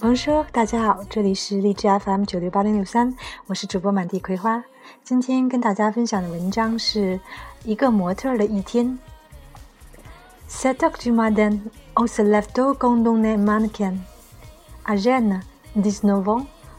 蒙叔，大家好，这里是荔枝 FM 九六八零六三，我是主播满地葵花。今天跟大家分享的文章是一个模特的一天。Sedocjemand on se lève tôt quand on est mannequin. a g e n e d i s n o v ans.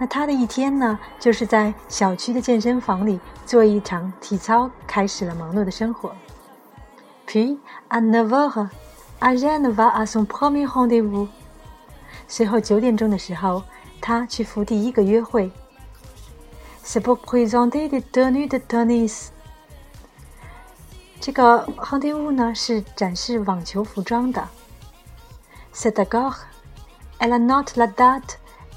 那他的一天呢，就是在小区的健身房里做一场体操，开始了忙碌的生活。P a Nevada, a Nevada a son premier rendez-vous。随后九点钟的时候，他去赴第一个约会。C'est pour présenter le tennis. u de 这个 e n o 天舞呢，是展示网球服装的。C'est d'accord. Elle a noté la date.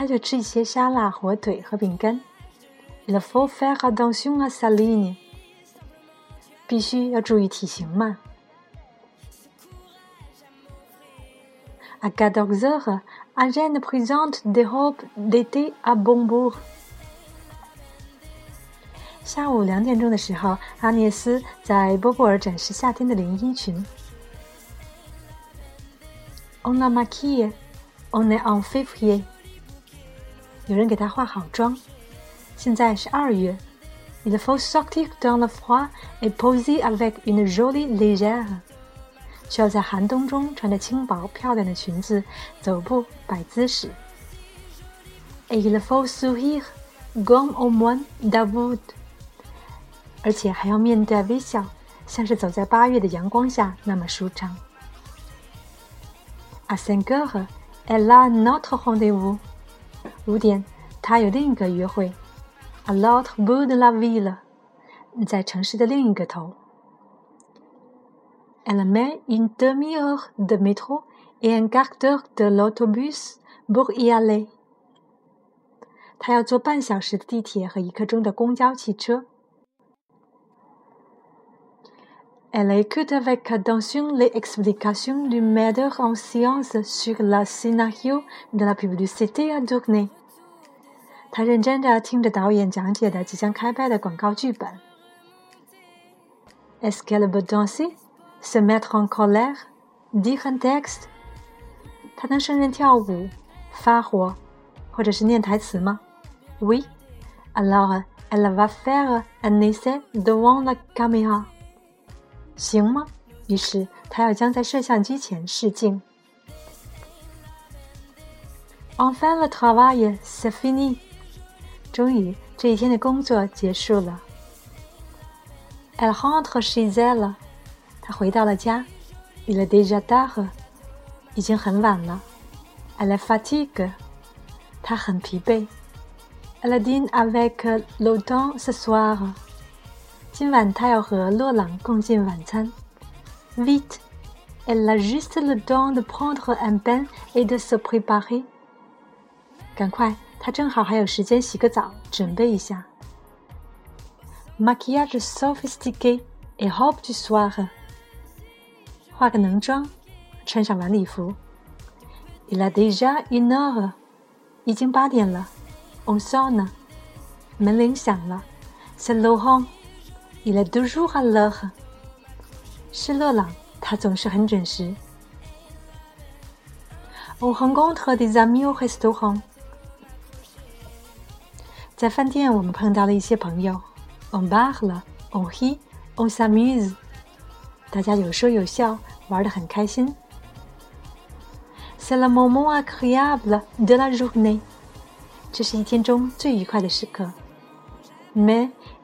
Il faut faire attention à sa À 14 heures, Agène présente des robes d'été à On a maquille, on est en février。有人给她化好妆。现在是二月。Il faut s o c t i r dans le froid et poser avec une jolie légère。需要在寒冬中穿着轻薄漂亮的裙子走步摆姿势。Il faut s o u h i t e r comme au mois d a v o i l 而且还要面带微笑，像是走在八月的阳光下那么舒畅。À cinq heures, elle a notre rendez-vous. 五点，他有另一个约会，a l o t r e b o u l la v a l a 在城市的另一个头，elle met une demi-heure de métro et un quart d'heure de l'autobus pour y aller. 他要坐半小时的地铁和一刻钟的公交汽车。Elle écoute avec attention les explications du maître en sciences sur le scénario de la publicité à tourner. est ce qu'elle peut danser, se mettre en colère, dire un Oui, Alors, elle va faire un essai devant la caméra. 行吗？于是他要将在摄像机前试镜。Enfin le travail, c'est fini。终于，这一天的工作结束了。Elle rentre chez elle。她回到了家。Il est déjà tard。已经很晚了。Elle est Elle dîne avec Laurent ce soir。今晚他要和洛朗共进晚餐。Vite, elle a juste le temps de prendre un bain et de se préparer。赶快，他正好还有时间洗个澡，准备一下。Maquillage sophistiqué et h o b i t s s o i g n é 化个浓妆，穿上晚礼服。Il a déjà une heure。已经八点了。On sonne。门铃响了。s a l u homme。Il est toujours à l'heure. Chez le l'heure, il est toujours très bien. On rencontre des amis au restaurant. Dans la fin on parle de la famille. On parle, on rit, on s'amuse. On parle, on rit, on s'amuse. On s'amuse. C'est le moment agréable de la journée. C'est le moment agréable de la journée. C'est le moment agréable de de la journée.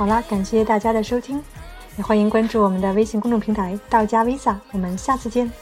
好啦，感谢大家的收听，也欢迎关注我们的微信公众平台“道家 Visa”，我们下次见。